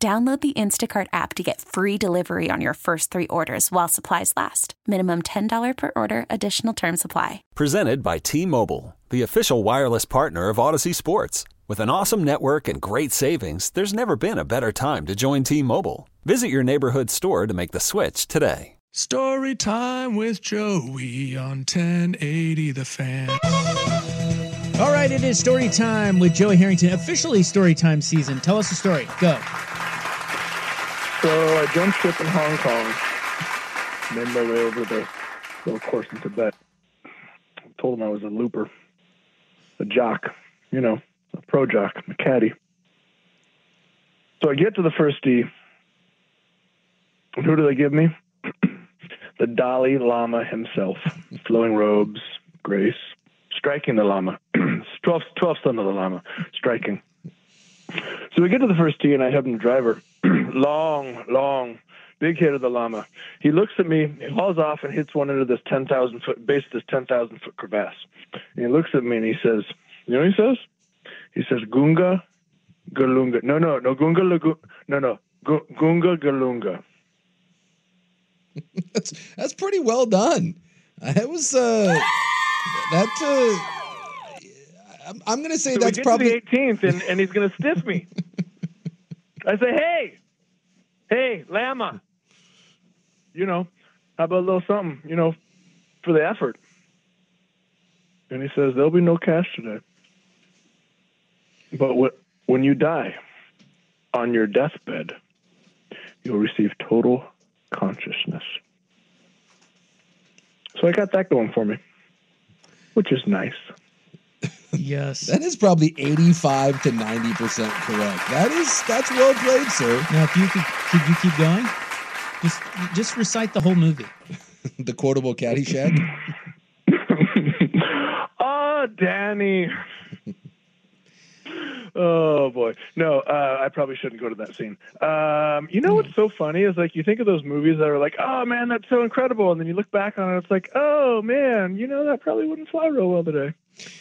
Download the Instacart app to get free delivery on your first three orders while supplies last. Minimum $10 per order, additional term supply. Presented by T Mobile, the official wireless partner of Audacy Sports. With an awesome network and great savings, there's never been a better time to join T Mobile. Visit your neighborhood store to make the switch today. Story time with Joey on 1080 The Fan. All right, it is story time with Joey Harrington. Officially story time season. Tell us a story. Go. So I jumped ship in Hong Kong, made my way over the little course in Tibet. Told him I was a looper, a jock, you know, a pro jock, a caddy. So I get to the first tee. And who do they give me? the Dalai Lama himself, flowing robes, grace, striking the Lama, 12th, 12th son of the Lama, striking. So we get to the first tee, and I have him driver, long, long, big hit of the llama. He looks at me, he hauls off, and hits one into this 10,000 foot, base this 10,000 foot crevasse. And he looks at me and he says, You know what he says? He says, Gunga Galunga. No, no, no, Gunga Lagu- No, no, Gunga Galunga. that's that's pretty well done. That was uh that uh I'm, I'm gonna say So that's probably to the 18th, and, and he's going to stiff me. I say, hey, hey, Lama, you know, how about a little something, you know, for the effort? And he says, there'll be no cash today. But what, when you die on your deathbed, you'll receive total consciousness. So I got that going for me, which is nice. Yes. that is probably 85 to 90 percent correct. That is that's well played, sir. Now, if you could, could you keep going? Just, just recite the whole movie. the quotable Caddyshack. oh, Danny. oh boy, no, uh, I probably shouldn't go to that scene. Um, you know what's so funny is like you think of those movies that are like, oh man, that's so incredible, and then you look back on it, it's like, oh man, you know that probably wouldn't fly real well today.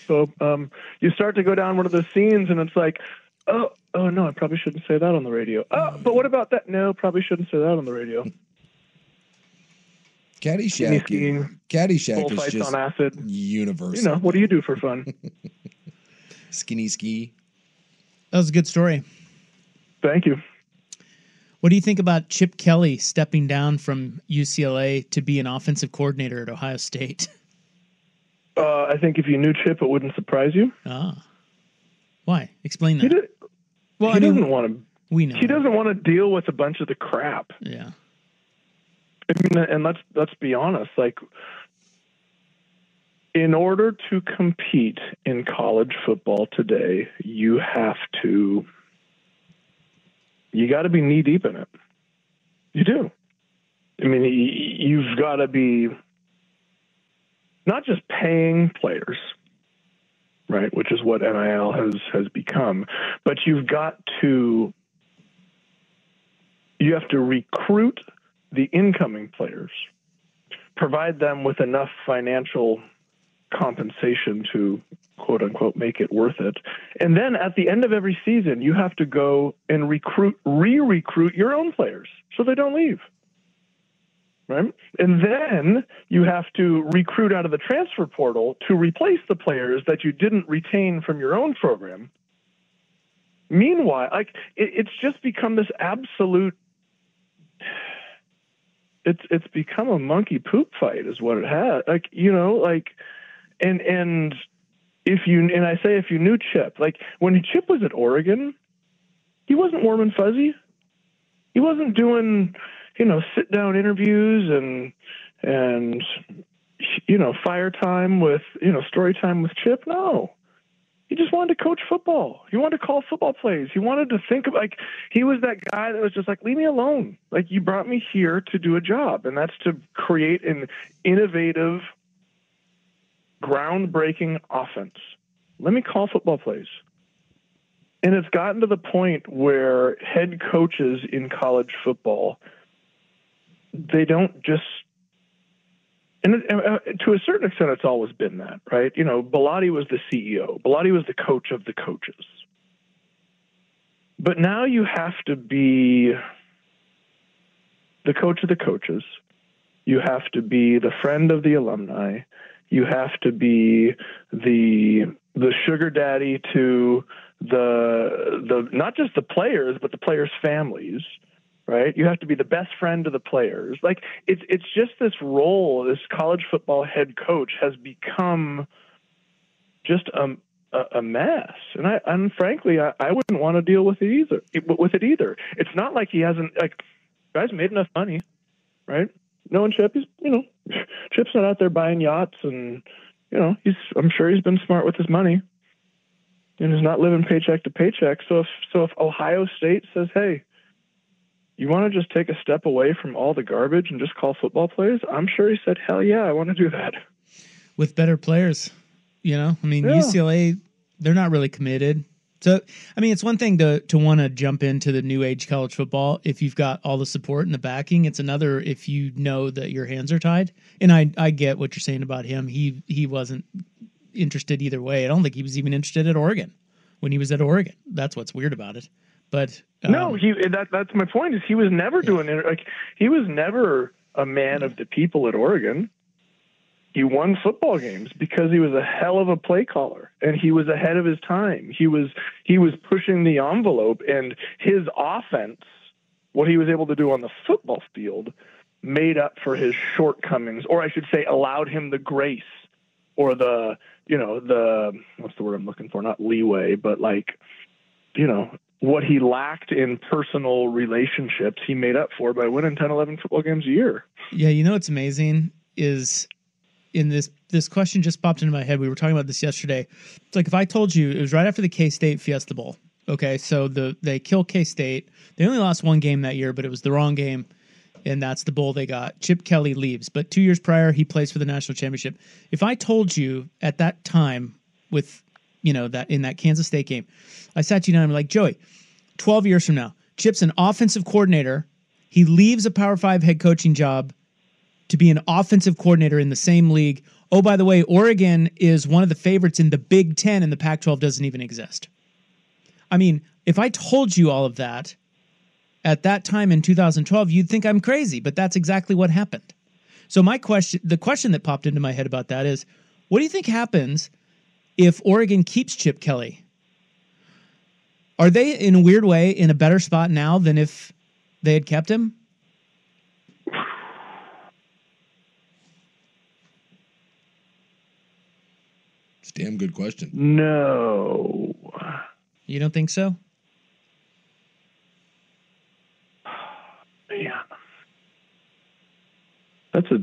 So um, you start to go down one of those scenes, and it's like, oh, oh no, I probably shouldn't say that on the radio. Oh, but what about that? No, probably shouldn't say that on the radio. Skinny Caddyshack. skiing, Caddyshack is bullfights just on acid. universal. You know, what do you do for fun? Skinny ski. That was a good story. Thank you. What do you think about Chip Kelly stepping down from UCLA to be an offensive coordinator at Ohio State? Uh, I think if you knew Chip, it wouldn't surprise you. Ah, why? Explain He, that. did, Well, he I mean, doesn't want to. we know. He doesn't want to deal with a bunch of the crap. Yeah. I mean, and let's let's be honest. Like, in order to compete in college football today, you have to. You got to be knee deep in it. You do. I mean, you've got to be not just paying players, right, which is what NIL has has become, but you've got to you have to recruit the incoming players, provide them with enough financial compensation to quote unquote make it worth it. And then at the end of every season, you have to go and recruit, re recruit your own players so they don't leave. Right? And then you have to recruit out of the transfer portal to replace the players that you didn't retain from your own program. Meanwhile, like it, it's just become this absolute it's it's become a monkey poop fight is what it has like you know like and and if you and i say if you knew chip like when chip was at oregon he wasn't warm and fuzzy he wasn't doing you know sit down interviews and and you know fire time with you know story time with chip no He just wanted to coach football. He wanted to call football plays. He wanted to think of like he was that guy that was just like, leave me alone. Like you brought me here to do a job, and that's to create an innovative, groundbreaking offense. Let me call football plays. And it's gotten to the point where head coaches in college football they don't just and uh, to a certain extent, it's always been that, right? You know, Bellotti was the CEO. Bellotti was the coach of the coaches. But now you have to be the coach of the coaches. You have to be the friend of the alumni. You have to be the the sugar daddy to the the not just the players, but the players' families right? You have to be the best friend to the players. Like it's it's just this role. This college football head coach has become just um, a a, mess, and I and frankly, I, I wouldn't want to deal with it either. With it either, it's not like he hasn't like guys made enough money, right? Knowing Chip, he's you know, Chip's not out there buying yachts, and you know, he's I'm sure he's been smart with his money, and he's not living paycheck to paycheck. So if so if Ohio State says, hey you want to just take a step away from all the garbage and just call football plays? I'm sure he said, hell yeah, I want to do that. With better players, you know, I mean, yeah. UCLA, they're not really committed. So, I mean, it's one thing to to want to jump into the new age college football if you've got all the support and the backing. It's another if you know that your hands are tied. And I I get what you're saying about him. He he wasn't interested either way. I don't think he was even interested at Oregon when he was at Oregon. That's what's weird about it. But um, no, he that that's my point. Is he was never doing it like he was never a man of the people at Oregon. He won football games because he was a hell of a play caller and he was ahead of his time. He was he was pushing the envelope and his offense, what he was able to do on the football field, made up for his shortcomings, or I should say, allowed him the grace or the you know the what's the word I'm looking for? Not leeway, but like you know what he lacked in personal relationships, he made up for by winning 10, 11 football games a year. Yeah, you know what's amazing is in this this question just popped into my head. We were talking about this yesterday. It's like if I told you it was right after the K State Fiesta Bowl. Okay, so the they kill K State. They only lost one game that year, but it was the wrong game, and that's the bowl they got. Chip Kelly leaves, but two years prior he plays for the national championship. If I told you at that time with you know that in that Kansas State game, I sat you down and I'm like, Joey, 12 years from now, Chip's an offensive coordinator. He leaves a Power Five head coaching job to be an offensive coordinator in the same league. Oh, by the way, Oregon is one of the favorites in the Big Ten, and the Pac 12 doesn't even exist. I mean, if I told you all of that at that time in 2012, you'd think I'm crazy, but that's exactly what happened. So, my question, the question that popped into my head about that is what do you think happens if Oregon keeps Chip Kelly are they in a weird way in a better spot now than if they had kept him? It's a damn good question. No. You don't think so? Man. That's a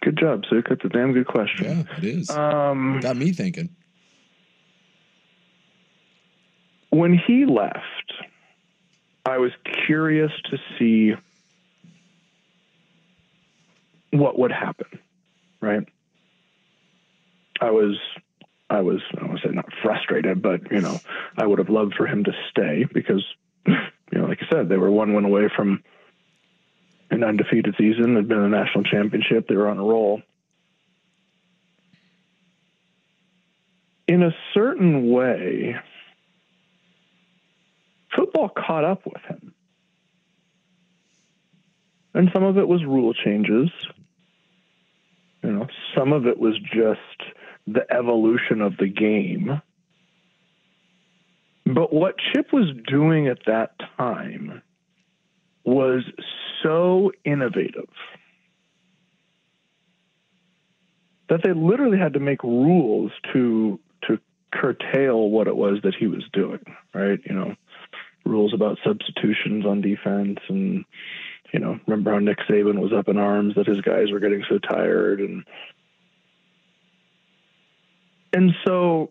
good job, Suk. That's a damn good question. Yeah, it is. Um, Got me thinking. When he left, I was curious to see what would happen, right? I was, I was, I say not frustrated, but you know, I would have loved for him to stay because, you know, like I said, they were one win away from an undefeated season. They'd been the national championship. They were on a roll. In a certain way, football caught up with him. And some of it was rule changes. You know, some of it was just the evolution of the game. But what Chip was doing at that time was so innovative that they literally had to make rules to to curtail what it was that he was doing, right? You know, rules about substitutions on defense and you know remember how Nick Saban was up in arms that his guys were getting so tired and and so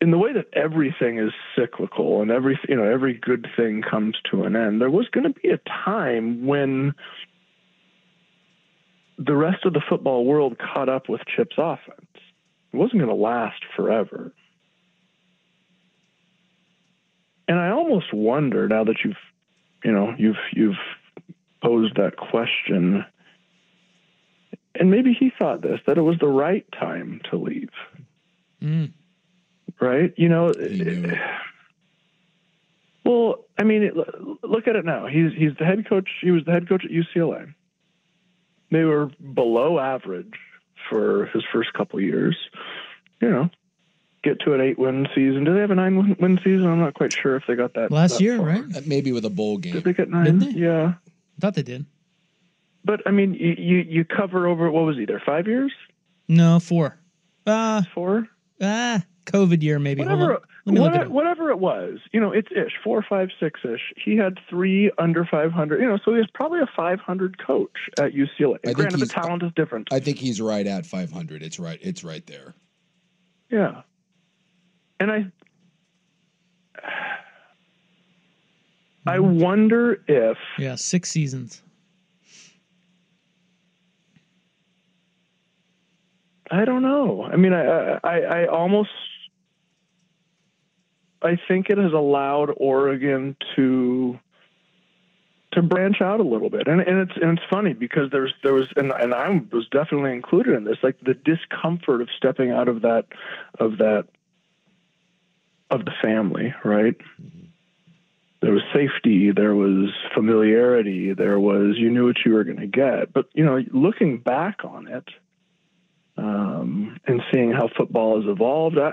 in the way that everything is cyclical and every you know every good thing comes to an end, there was going to be a time when the rest of the football world caught up with Chip's offense. It wasn't going to last forever. And I almost wonder now that you've you know you've you've posed that question and maybe he thought this that it was the right time to leave. Mm. Right? You know, it. well, I mean, it, look at it now. He's he's the head coach. He was the head coach at UCLA. They were below average for his first couple years. You know, get to an eight win season. Do they have a nine win, win season? I'm not quite sure if they got that Last that year, far. right? Uh, Maybe with a bowl game. Did they get 9 Didn't they? Yeah, I thought they did. but I mean, you, you you cover over what was he there? Five years? No, four. Ah, Four? ah, COVID year maybe. Whatever, on. Let me look what- it whatever it was, you know, it's ish, four, five, six ish. He had three under 500, you know, so he was probably a 500 coach at UCLA. think Granted, the talent is different. I think he's right at 500. It's right. It's right there. yeah. And I, I wonder if, Yeah, six seasons. I don't know. I mean, I, I, I almost, I think it has allowed Oregon to to branch out a little bit, and and it's and it's funny because there's there was and and I was definitely included in this, like the discomfort of stepping out of that of that of the family, right? There was safety, there was familiarity, there was you knew what you were going to get, but you know, looking back on it um, and seeing how football has evolved, I,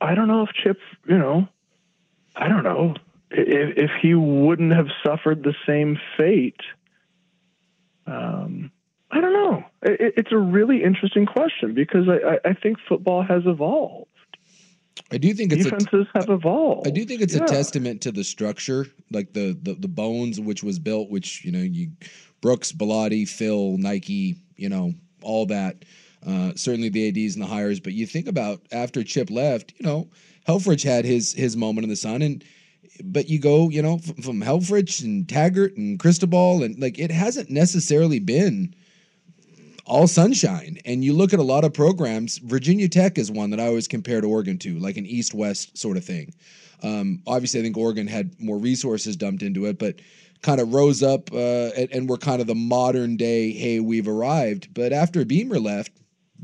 I, don't know if Chip, you know, I don't know if, if he wouldn't have suffered the same fate. Um, I don't know. It, it's a really interesting question because I, I, I think football has evolved. I do think it's a, Defenses have evolved. I do think it's Yeah. a testament to the structure, like the, the the bones which was built, which you know you Brooks, Bellotti, Phil, Nike, you know all that. Uh, certainly the ads and the hires, but you think about after Chip left, you know Helfrich had his his moment in the sun, and but you go, you know, from, from Helfrich and Taggart and Cristobal, and like it hasn't necessarily been all sunshine. And you look at a lot of programs, Virginia Tech is one that I always compare to Oregon to, like an east west sort of thing. Um, obviously, I think Oregon had more resources dumped into it, but kind of rose up uh, and, and were kind of the modern day, hey, we've arrived. But after Beamer left,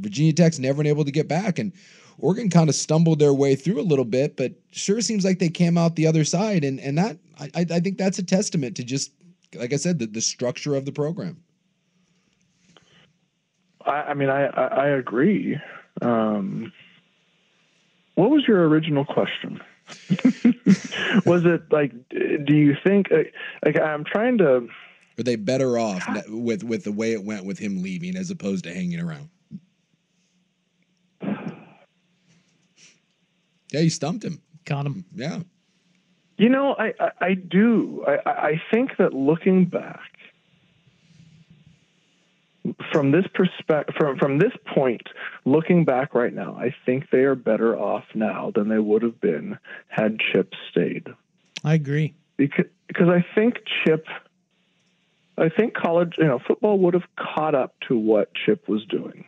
Virginia Tech's never been able to get back. And Oregon kind of stumbled their way through a little bit, but sure seems like they came out the other side. And, and that, I, I think that's a testament to just, like I said, the, the structure of the program. I, I mean, I, I, I agree. Um, what was your original question? was it like, do you think, uh, like, I'm trying to, Are they better off with with the way it went with him leaving as opposed to hanging around? Yeah, you stumped him. Got him. Yeah. you know, I, I, I do. I, I I think that looking back from this perspective, from, from this point, looking back right now, I think they are better off now than they would have been had Chip stayed. I agree. because because I think Chip, I think college, you know, football would have caught up to what Chip was doing.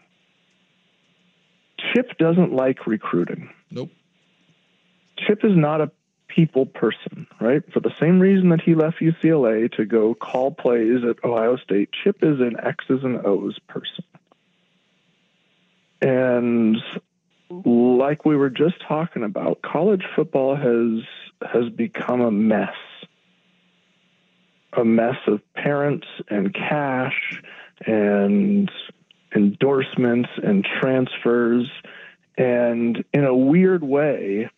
Chip doesn't like recruiting. Nope. Chip is not a people person, right? For the same reason that he left UCLA to go call plays at Ohio State, Chip is an X's and O's person. And like we were just talking about, college football has has become a mess. A mess of parents and cash and endorsements and transfers and in a weird way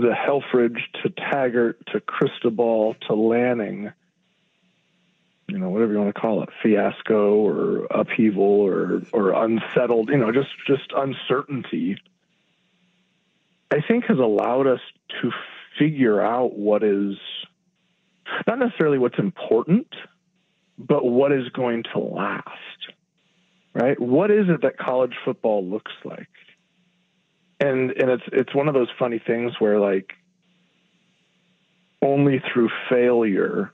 the Helfrich to Taggart to Cristobal to Lanning, you know, whatever you want to call it, fiasco or upheaval or or unsettled, you know, just just uncertainty. I think has allowed us to figure out what is not necessarily what's important, but what is going to last. Right? What is it that college football looks like? And and it's it's one of those funny things where like only through failure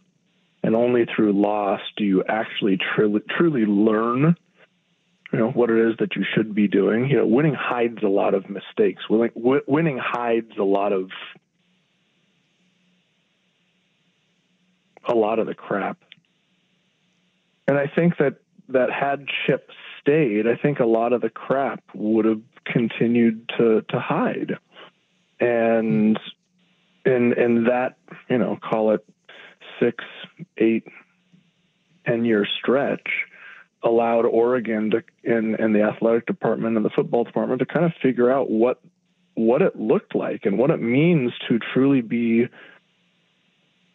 and only through loss do you actually truly truly learn you know what it is that you should be doing. You know winning hides a lot of mistakes. Winning, winning hides a lot of a lot of the crap. And i think that that had chip stayed i think a lot of the crap would have continued to to hide. And and in that you know call it six eight ten year stretch allowed Oregon to and and the athletic department and the football department to kind of figure out what what it looked like and what it means to truly be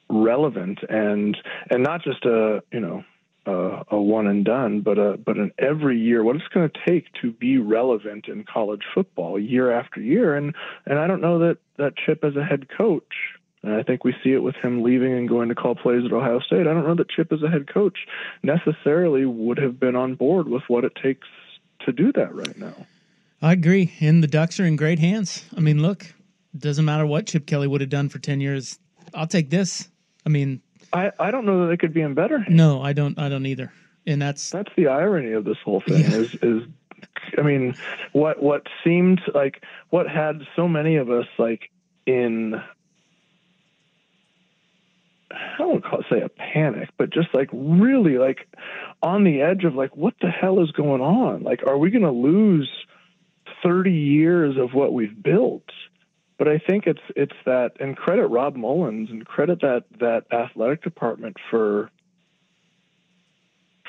relevant and and not just a you know a, a one and done, but a but an every year what it's going to take to be relevant in college football year after year. And and I don't know that that Chip as a head coach. And I think we see it with him leaving and going to call plays at Ohio State. I don't know that Chip as a head coach necessarily would have been on board with what it takes to do that right now. I agree. And the Ducks are in great hands. I mean, look, it doesn't matter what Chip Kelly would have done for 10 years. I'll take this. I mean, I, I don't know that they could be in better hands. No, I don't. I don't either. And that's that's the irony of this whole thing yeah. is is I mean, what what seemed like what had so many of us like in I don't want to say a panic, but just like really like on the edge of like what the hell is going on? Like, are we going to lose thirty years of what we've built? But I think it's it's that, and credit Rob Mullens and credit that that athletic department for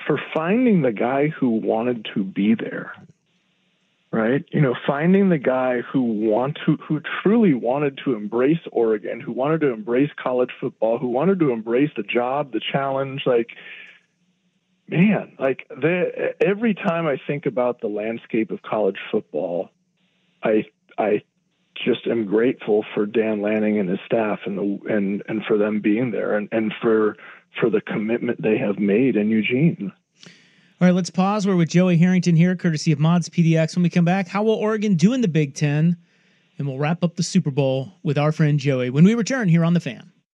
for finding the guy who wanted to be there right? You know finding the guy who want to who truly wanted to embrace oregon who wanted to embrace college football who wanted to embrace the job the challenge like man like the, every time i think about the landscape of college football i i just am grateful for Dan Lanning and his staff and the and and for them being there and and for for the commitment they have made in Eugene. All right, let's pause. We're with Joey Harrington here, courtesy of Mods PDX. When we come back, how will Oregon do in the Big Ten? And we'll wrap up the Super Bowl with our friend Joey when we return here on the fan.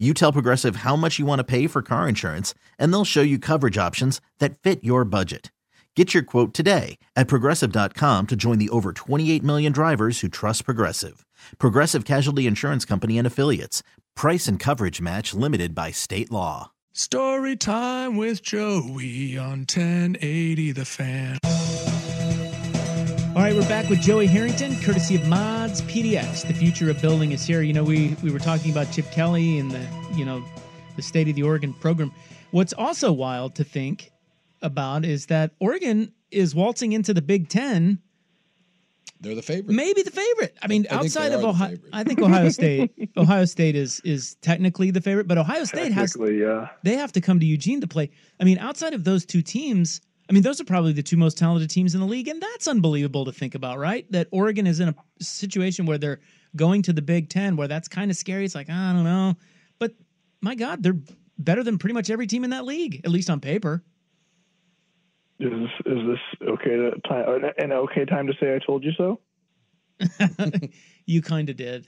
you tell Progressive how much you want to pay for car insurance, and they'll show you coverage options that fit your budget. Get your quote today at progressive.com to join the over 28 million drivers who trust Progressive. Progressive Casualty Insurance Company and Affiliates. Price and coverage match limited by state law. Story time with Joey on 1080 The Fan. All right, we're back with Joey Harrington, courtesy of Mods PDX. The future of building is here. You know, we we were talking about Chip Kelly and the you know the state of the Oregon program. What's also wild to think about is that Oregon is waltzing into the Big Ten. They're the favorite. Maybe the favorite. I mean, I outside of Ohio, I think Ohio State. Ohio State is is technically the favorite, but Ohio State has yeah. They have to come to Eugene to play. I mean, outside of those two teams, I mean, those are probably the two most talented teams in the league, and that's unbelievable to think about, right? That Oregon is in a situation where they're going to the Big Ten, where that's kind of scary. It's like I don't know, but my God, they're better than pretty much every team in that league, at least on paper. Is this, is this okay to time an okay time to say I told you so? you kind of did.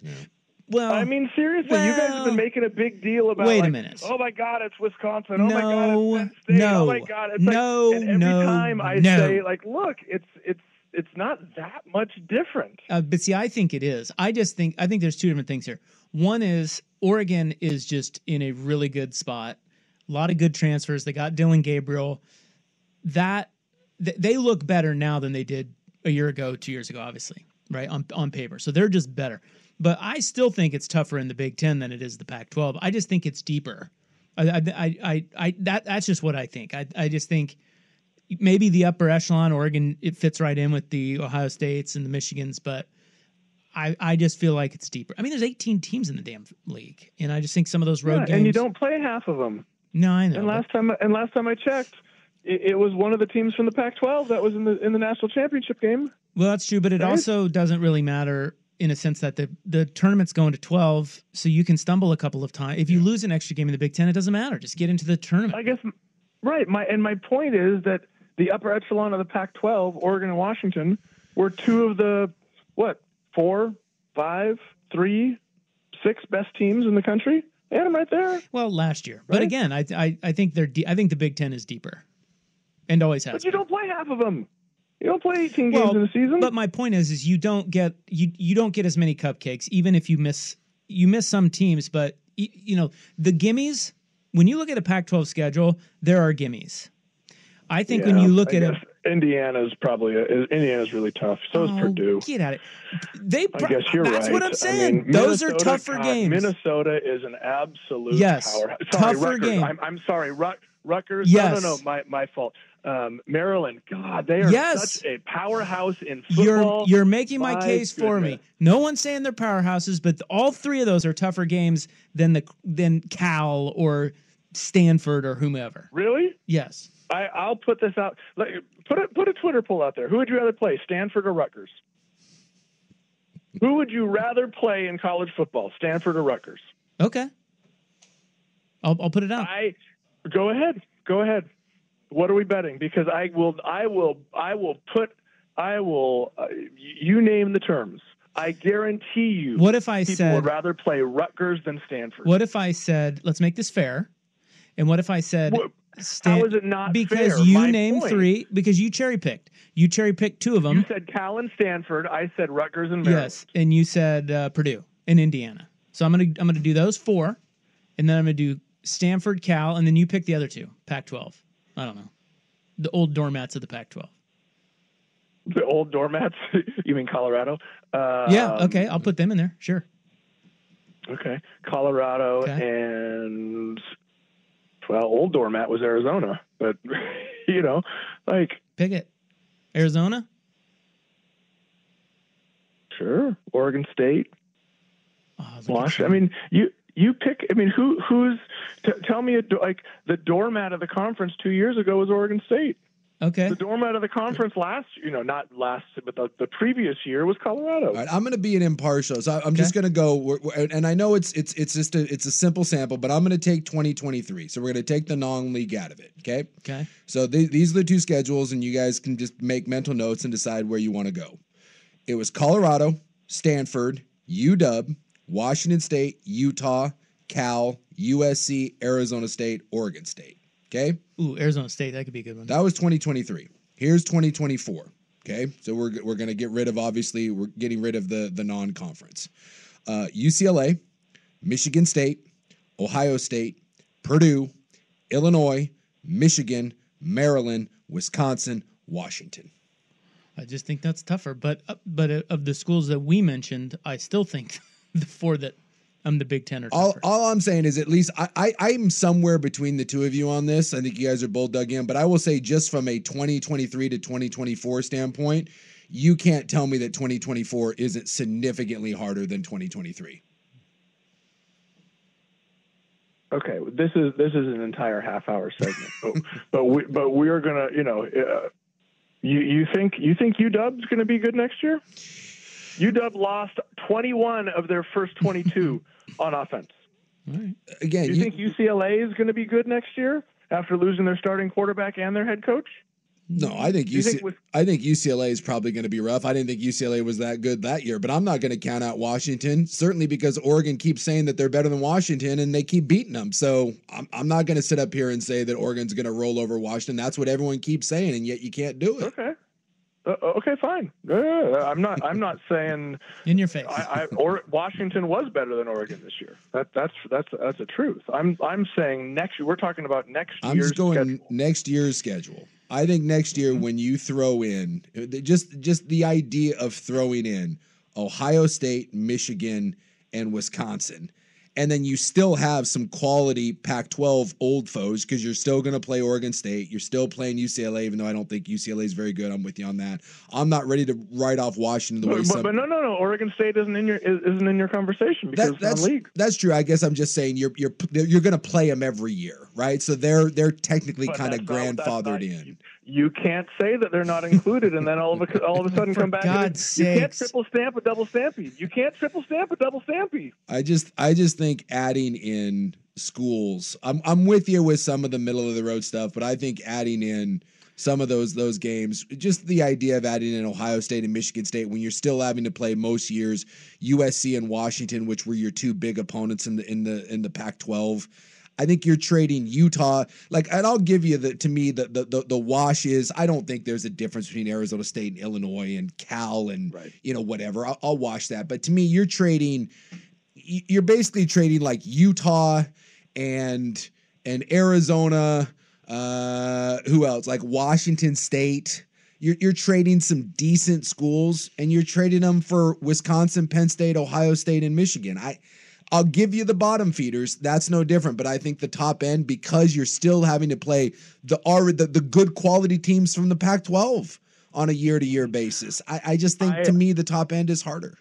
Well, I mean, seriously, you guys have been making a big deal about. Wait a like, minute. Oh my God, it's Wisconsin. Oh my No, God, it's Penn State. no, oh my God, it's no, like, and every no, time I no. say, like, look, it's it's it's not that much different. Uh, but see, I think it is. I just think I think there's two different things here. One is Oregon is just in a really good spot. A lot of good transfers. They got Dillon Gabriel. That th- they look better now than they did a year ago, two years ago, obviously, right on on paper. So they're just better. But I still think it's tougher in the Big Ten than it is the Pac-12. I just think it's deeper. I I I, I, that that's just what I think. I I just think maybe the upper echelon Oregon it fits right in with the Ohio States and the Michigans, but I I just feel like it's deeper. I mean, there's 18 teams in the damn league, and I just think some of those road Yeah, games. and you don't play half of them. No, I know. And but- last time, and last time I checked, it, it was one of the teams from the Pac-12 that was in the in the national championship game. well, that's true, but it Right? also doesn't really matter in a sense that the the tournament's going to 12, so you can stumble a couple of times. If you lose an extra game in the Big Ten, it doesn't matter. Just get into the tournament. I guess, right. My and my point is that the upper echelon of the Pac-12, Oregon and Washington, were two of the what four, five, three, six best teams in the country. They had them right there. Well, last year, but again, I I I think they're de- I think the Big Ten is deeper, and always has. But you been. don't play half of them. You don't play 18 games Well, in a season. But my point is, is you don't get you you don't get as many cupcakes, even if you miss you miss some teams. But y- you know the gimmies. When you look at a Pac-12 schedule, there are gimmies. I think when you look I at it, guess Indiana's probably a, Indiana's really tough. So is Oh, Purdue. get at it. They. I guess you're that's right. what I'm I saying. mean, Those are tougher God, games. Minnesota is an absolute Yes, power. Sorry, tougher Rutgers. game. I'm, I'm sorry, Rut, Rutgers. Yes. No, no, no, my my fault. Um, Maryland. God, they are Yes. such a powerhouse in You're football. you're making my, My case for me. No one's saying they're powerhouses, but all three of those are tougher games than the than Cal or Stanford or whomever. Really? Yes. I, I'll put this out. Put a put a Twitter poll out there. Who would you rather play, Stanford or Rutgers? Who would you rather play in college football, Stanford or Rutgers? Okay. I'll I'll put it out. I go ahead. Go ahead. What are we betting? Because I will I will I will put I will uh, you name the terms. I guarantee you What if I people said would rather play Rutgers than Stanford. What if I said, let's make this fair? And what if I said, What- Stan- how is it not because fair? you My named point. three, because you cherry picked. You cherry picked two of them. You said Cal and Stanford. I said Rutgers and Maryland. yes, and you said uh, Purdue and Indiana. So I'm gonna I'm gonna do those four, and then I'm gonna do Stanford, Cal, and then you pick the other two. Pac-12. I don't know, the old doormats of the Pac-12. The old doormats. you mean Colorado? Uh, yeah. Okay. I'll put them in there. Sure. Okay. Colorado Okay. and well, old doormat was Arizona, but you know, like Pick it. Arizona. sure, Oregon State, Oh, look at Washington. I mean, you you pick. I mean, who who's t- tell me a, like the doormat of the conference two years ago was Oregon State. okay. The doormat of the conference last, you know, not last, but the, the previous year was Colorado. All right, I'm going to be an impartial. So I- I'm just going to go, we're- we're- and I know it's it's it's just a it's a simple sample, but I'm going to take 2023. So we're going to take the non-league out of it. Okay. Okay. So th- these are the two schedules, and you guys can just make mental notes and decide where you want to go. It was Colorado, Stanford, UW, Washington State, Utah, Cal, USC, Arizona State, Oregon State. Okay. Ooh, Arizona State. That could be a good one. That was 2023. Here's 2024. Okay, so we're we're gonna get rid of obviously we're getting rid of the the non-conference. Uh, UCLA, Michigan State, Ohio State, Purdue, Illinois, Michigan, Maryland, Wisconsin, Washington. I just think that's tougher. But uh, but uh, of the schools that we mentioned, I still think the four that I'm the Big Ten are All, tougher. all I'm saying is at least I, I I'm somewhere between the two of you on this. I think you guys are both dug in, but I will say just from a 2023 to 2024 standpoint, you can't tell me that 2024 isn't significantly harder than 2023. Okay, this is this is an entire half hour segment, but but we but we're gonna you know uh, you you think you think UW's gonna be good next year? UW lost 21 of their first 22 on offense. again, Do you, think UCLA is going to be good next year after losing their starting quarterback and their head coach? No, I think UC, think with- I think UCLA is probably going to be rough. I didn't think UCLA was that good that year, but I'm not going to count out Washington. Certainly because Oregon keeps saying that they're better than Washington and they keep beating them. So I'm, I'm not going to sit up here and say that Oregon's going to roll over Washington. That's what everyone keeps saying, and yet you can't do it. Okay. Uh, okay, fine. Uh, I'm not. I'm not saying In your face. I, I, or Washington was better than Oregon this year. That, that's that's that's a truth. I'm I'm saying next. We're talking about next year's I'm year's just going schedule. next year's schedule. I think next year when you throw in just just the idea of throwing in Ohio State, Michigan, and Wisconsin, and then you still have some quality Pac-12 old foes because you're still going to play Oregon State, you're still playing UCLA, even though I don't think UCLA is very good. I'm with you on that. I'm not ready to write off Washington the way But, some. but, but no, no, no. Oregon State isn't in your is- isn't in your conversation because That, that's non-league. that's true. I guess I'm just saying you're you're you're going to play them every year, right? So they're they're technically kind of that's not- that's grandfathered not- in. You can't say that they're not included, and then all of a all of a sudden come back. God's and, you can't triple stamp a double stampy. You can't triple stamp a double stampy. I just I just think adding in schools. I'm I'm with you with some of the middle of the road stuff, but I think adding in some of those those games, just the idea of adding in Ohio State and Michigan State when you're still having to play most years USC and Washington, which were your two big opponents in the in the in the Pac-12. I think you're trading Utah. Like, and I'll give you the to me the the the, the wash is I don't think there's a difference between Arizona State and Illinois and Cal and Right. you know whatever. I'll, I'll wash that. But to me, you're trading. You're basically trading like Utah and and Arizona. Uh, who else? Like Washington State. You're, you're trading some decent schools, and you're trading them for Wisconsin, Penn State, Ohio State, and Michigan. I I'll give you the bottom feeders. That's no different. But I think the top end, because you're still having to play the already the, the good quality teams from the Pac-12 on a year to year basis. I, I just think I- to me the top end is harder.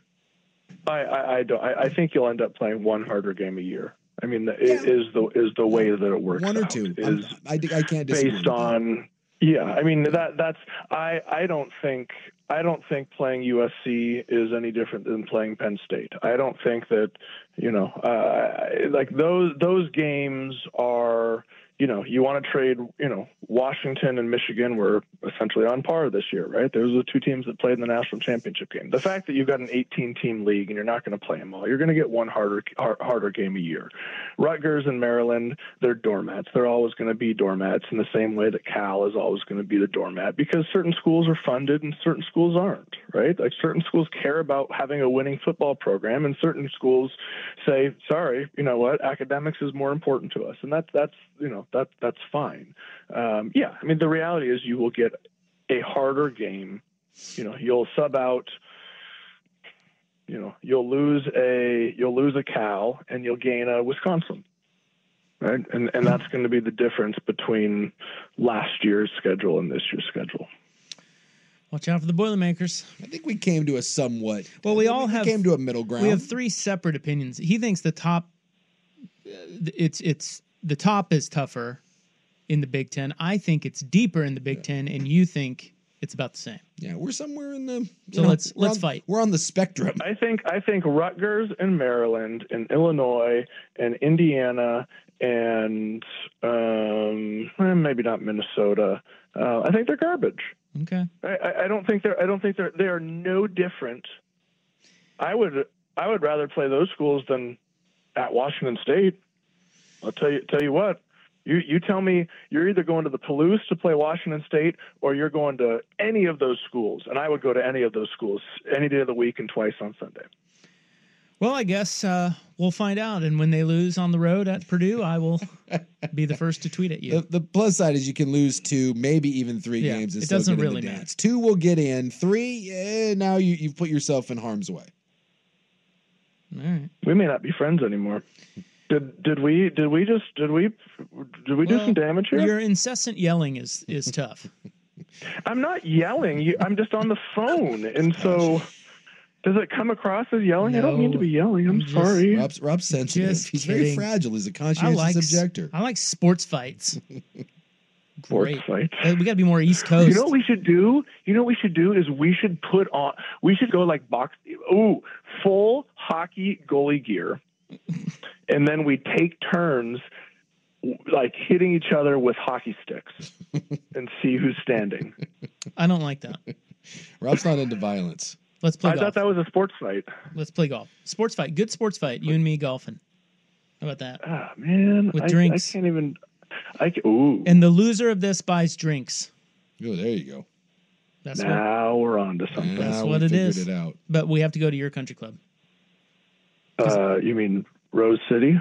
I, I, I don't. I, I think you'll end up playing one harder game a year. I mean, the, Yeah. is the is the way that it works. One or two. Is I, I can't based on yeah i mean that that's i i don't think i don't think playing usc is any different than playing penn state. I don't think that you know uh like those those games are you know you want to trade you know washington and michigan were essentially on par this year right those are the two teams that played in the national championship game the fact that you've got an 18 team league and you're not going to play them all you're going to get one harder harder game a year Rutgers and Maryland, they're doormats. They're always going to be doormats in the same way that Cal is always going to be the doormat because certain schools are funded and certain schools aren't, right? Like certain schools care about having a winning football program and certain schools say, sorry, you know what, academics is more important to us. And that's, that's, you know, that, that's fine. Um, yeah. I mean, the reality is you will get a harder game. You know, you'll sub out, you know you'll lose a you'll lose a Cal and you'll gain a Wisconsin, right? And and that's going to be the difference between last year's schedule and this year's schedule. Watch out for the Boilermakers. I think we came to a somewhat. Well, we all we have- came to a middle ground. We have three separate opinions. He thinks the top, uh, it's it's the top is tougher in the Big Ten. I think it's deeper in the Big Ten, and you think it's about the same. yeah, we're somewhere in the. So know, let's- let's on- fight. We're on the spectrum. I think I think Rutgers and Maryland and Illinois and Indiana and um, eh, maybe not Minnesota. Uh, I think they're garbage. Okay. I, I- I don't think they're. I don't think they're. They are no different. I would. I would rather play those schools than at Washington State. I'll tell you. Tell you what. You you tell me you're either going to the Palouse to play Washington State or you're going to any of those schools, and I would go to any of those schools any day of the week and twice on Sunday. Well, I guess uh, we'll find out. And when they lose on the road at Purdue, I will be the first to tweet at you. The, the plus side is you can lose two, maybe even three Yeah, games. and it still doesn't get really matter. Two will get in. Three, eh, now you, you've put yourself in harm's way. All right. We may not be friends anymore. Did did we did we just did we did we do Well, some damage here? Your incessant yelling is is tough. I'm not yelling. You, I'm just on the phone, and so does it come across as yelling? I don't mean to be yelling. I'm, I'm just- sorry. Rob's, Rob's sensitive. Just He's very fragile. He's a I conscientious like objector. I like sports fights. Sports Great. fight. Uh, We got to be more East Coast. You know what we should do? You know what we should do is we should put on. We should go like box. Ooh, full hockey goalie gear. And then we take turns like hitting each other with hockey sticks and see who's standing. I don't like that. Rob's not into violence. Let's play I golf. thought that was a sports fight. Let's play golf. Sports fight. Good sports fight. You and me golfing. How about that? Ah man, With I, drinks. I can't even. I ca- ooh. And the loser of this buys drinks. Oh, there you go. That's what. now we're on to something. Now what it is. it it out. But we have to go to your country club. Uh, you mean Rose City?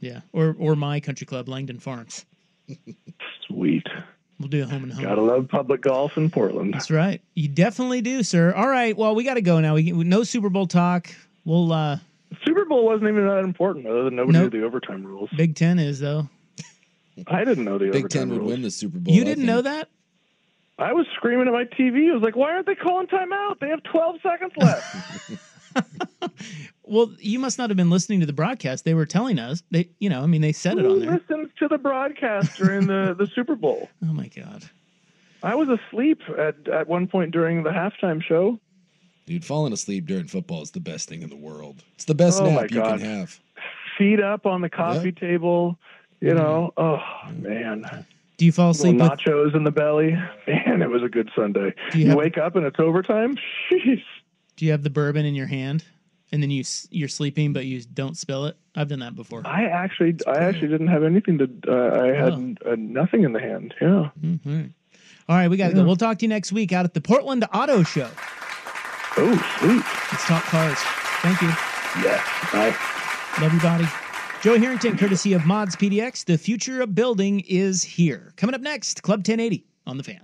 Yeah, or or my country club, Langdon Farms. Sweet. We'll do a home and home. Gotta love public golf in Portland. That's right. You definitely do, sir. All right. Well, we got to go now. We no Super Bowl talk. We'll uh Super Bowl wasn't even that important, other than nobody Nope. knew the overtime rules. Big Ten is though. I didn't know the Big overtime Ten would rules. win the Super Bowl. You I didn't know that? I was screaming at my TV. I was like, "Why aren't they calling timeout? They have 12 seconds left." Well, you must not have been listening to the broadcast. They were telling us. They, you know, I mean, they said it Who on there. listens to the broadcast during the, the Super Bowl? Oh my god. I was asleep at at one point during the halftime show. Dude, falling asleep during football is the best thing in the world. It's the best Oh, nap you can have. Feet up on the coffee table. You mm-hmm. know, oh mm-hmm. man, Do you fall little asleep with nachos in the belly. Man, it was a good Sunday. Do you You, have- wake up and it's overtime. Jeez. Do you have the bourbon in your hand, and then you you're sleeping, but you don't spill it? I've done that before. I actually, I actually didn't have anything to. Uh, I had Oh. uh, nothing in the hand. Yeah. Mhm. All right, we got to go. We'll talk to you next week out at the Portland Auto Show. Oh, sweet. Let's talk cars. Thank you. Yeah. Bye. Love you, body. Joey Harrington, courtesy of Mods PDX. The future of building is here. Coming up next, Club 1080 on the fan.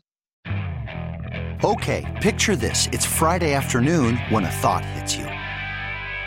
Okay, picture this. It's Friday afternoon when a thought hits you.